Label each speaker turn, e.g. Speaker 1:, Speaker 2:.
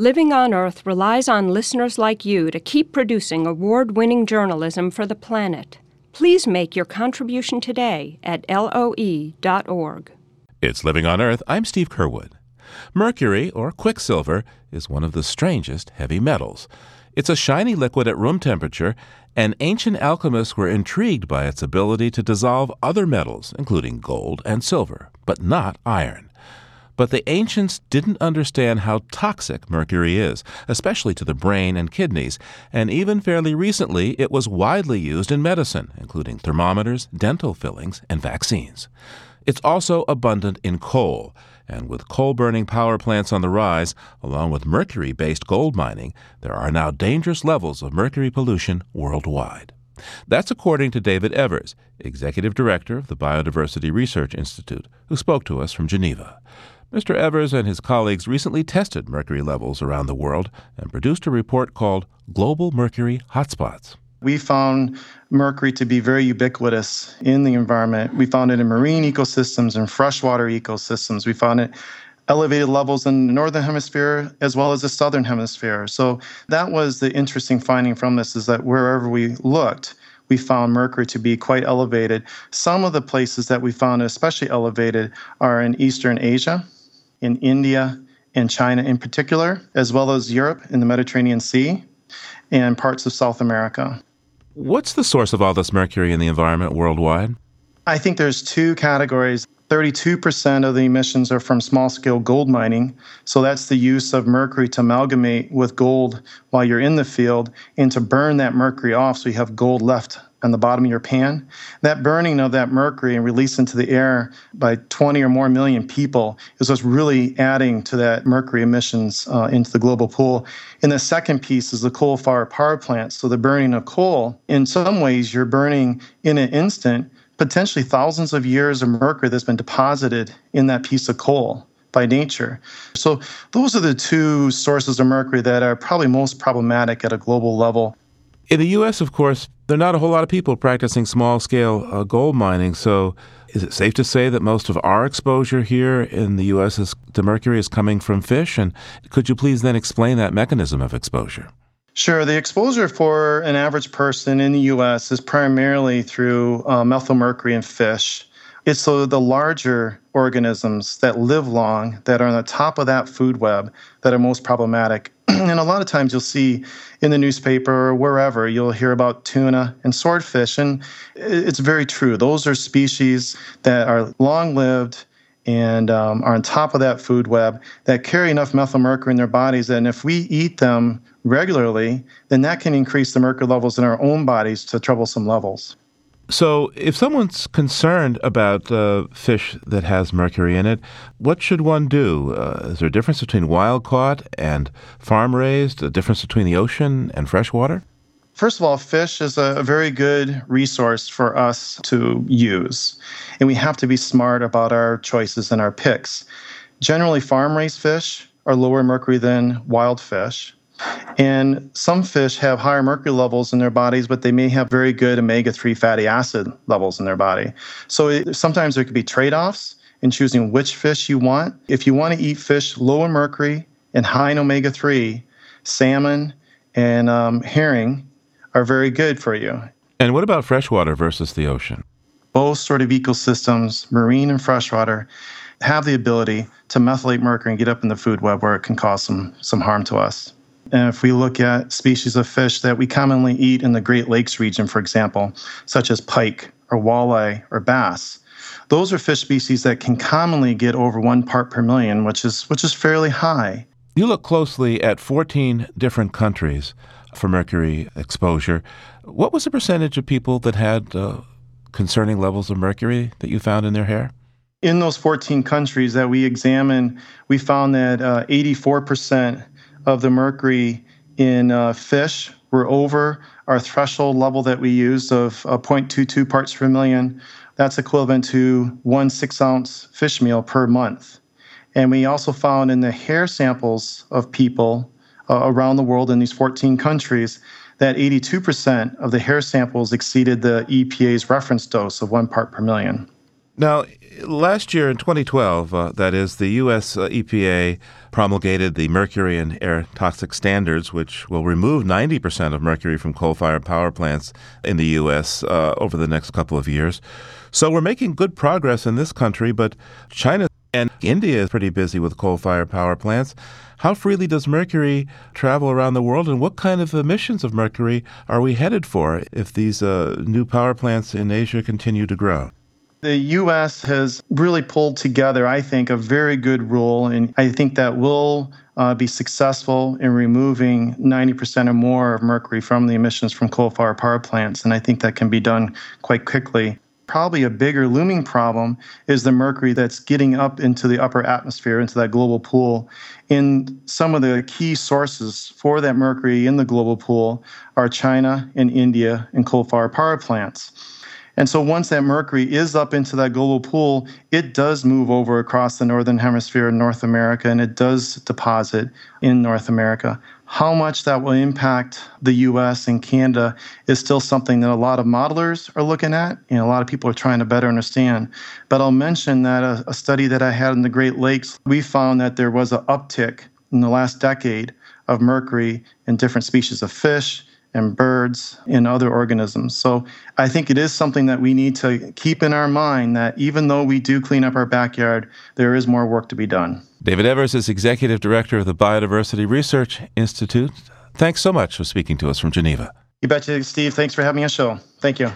Speaker 1: Living on Earth relies on listeners like you to keep producing award winning journalism for the planet. Please make your contribution today at loe.org.
Speaker 2: It's Living on Earth. I'm Steve Curwood. Mercury, or quicksilver, is one of the strangest heavy metals. It's a shiny liquid at room temperature, and ancient alchemists were intrigued by its ability to dissolve other metals, including gold and silver, but not iron. But the ancients didn't understand how toxic mercury is, especially to the brain and kidneys, and even fairly recently it was widely used in medicine, including thermometers, dental fillings, and vaccines. It's also abundant in coal, and with coal burning power plants on the rise, along with mercury based gold mining, there are now dangerous levels of mercury pollution worldwide. That's according to David Evers, Executive Director of the Biodiversity Research Institute, who spoke to us from Geneva. Mr. Evers and his colleagues recently tested mercury levels around the world and produced a report called Global Mercury Hotspots.
Speaker 3: We found mercury to be very ubiquitous in the environment. We found it in marine ecosystems and freshwater ecosystems. We found it elevated levels in the northern hemisphere as well as the southern hemisphere. So that was the interesting finding from this is that wherever we looked, we found mercury to be quite elevated. Some of the places that we found especially elevated are in Eastern Asia, in India and China in particular, as well as Europe in the Mediterranean Sea and parts of South America.
Speaker 2: What's the source of all this mercury in the environment worldwide?
Speaker 3: I think there's two categories. 32% of the emissions are from small scale gold mining. So that's the use of mercury to amalgamate with gold while you're in the field and to burn that mercury off so you have gold left on the bottom of your pan. That burning of that mercury and release into the air by 20 or more million people is what's really adding to that mercury emissions uh, into the global pool. And the second piece is the coal fired power plants. So the burning of coal, in some ways, you're burning in an instant potentially thousands of years of mercury that's been deposited in that piece of coal by nature. So those are the two sources of mercury that are probably most problematic at a global level.
Speaker 2: In the U.S., of course, there are not a whole lot of people practicing small scale uh, gold mining. So, is it safe to say that most of our exposure here in the U.S. Is, to mercury is coming from fish? And could you please then explain that mechanism of exposure?
Speaker 3: Sure. The exposure for an average person in the U.S. is primarily through uh, methylmercury in fish. It's the, the larger organisms that live long, that are on the top of that food web, that are most problematic. and a lot of times you'll see in the newspaper or wherever, you'll hear about tuna and swordfish. And it's very true. Those are species that are long lived and um, are on top of that food web that carry enough methylmercury in their bodies And if we eat them regularly, then that can increase the mercury levels in our own bodies to troublesome levels.
Speaker 2: So, if someone's concerned about uh, fish that has mercury in it, what should one do? Uh, is there a difference between wild caught and farm raised? A difference between the ocean and freshwater?
Speaker 3: First of all, fish is a very good resource for us to use, and we have to be smart about our choices and our picks. Generally, farm raised fish are lower mercury than wild fish. And some fish have higher mercury levels in their bodies, but they may have very good omega 3 fatty acid levels in their body. So it, sometimes there could be trade offs in choosing which fish you want. If you want to eat fish low in mercury and high in omega 3, salmon and um, herring are very good for you.
Speaker 2: And what about freshwater versus the ocean?
Speaker 3: Both sort of ecosystems, marine and freshwater, have the ability to methylate mercury and get up in the food web where it can cause some, some harm to us. And if we look at species of fish that we commonly eat in the Great Lakes region, for example, such as pike or walleye or bass, those are fish species that can commonly get over one part per million, which is which is fairly high.
Speaker 2: You look closely at 14 different countries for mercury exposure. What was the percentage of people that had uh, concerning levels of mercury that you found in their hair?
Speaker 3: In those 14 countries that we examined, we found that uh, 84% of the mercury in uh, fish were over our threshold level that we used of uh, 0.22 parts per million. That's equivalent to one six ounce fish meal per month. And we also found in the hair samples of people uh, around the world in these 14 countries that 82% of the hair samples exceeded the EPA's reference dose of one part per million.
Speaker 2: Now, last year in 2012, uh, that is, the U.S. Uh, EPA promulgated the mercury and air toxic standards, which will remove 90% of mercury from coal fired power plants in the U.S. Uh, over the next couple of years. So we're making good progress in this country, but China and India is pretty busy with coal fired power plants. How freely does mercury travel around the world, and what kind of emissions of mercury are we headed for if these uh, new power plants in Asia continue to grow?
Speaker 3: The U.S. has really pulled together, I think, a very good rule, and I think that will uh, be successful in removing 90% or more of mercury from the emissions from coal fired power plants. And I think that can be done quite quickly. Probably a bigger looming problem is the mercury that's getting up into the upper atmosphere, into that global pool. And some of the key sources for that mercury in the global pool are China and India and coal fired power plants. And so once that mercury is up into that global pool, it does move over across the northern hemisphere in North America and it does deposit in North America. How much that will impact the US and Canada is still something that a lot of modelers are looking at and a lot of people are trying to better understand. But I'll mention that a, a study that I had in the Great Lakes, we found that there was an uptick in the last decade of mercury in different species of fish and birds and other organisms. So I think it is something that we need to keep in our mind that even though we do clean up our backyard, there is more work to be done.
Speaker 2: David Evers is Executive Director of the Biodiversity Research Institute. Thanks so much for speaking to us from Geneva.
Speaker 3: You betcha, Steve. Thanks for having on show. Thank you.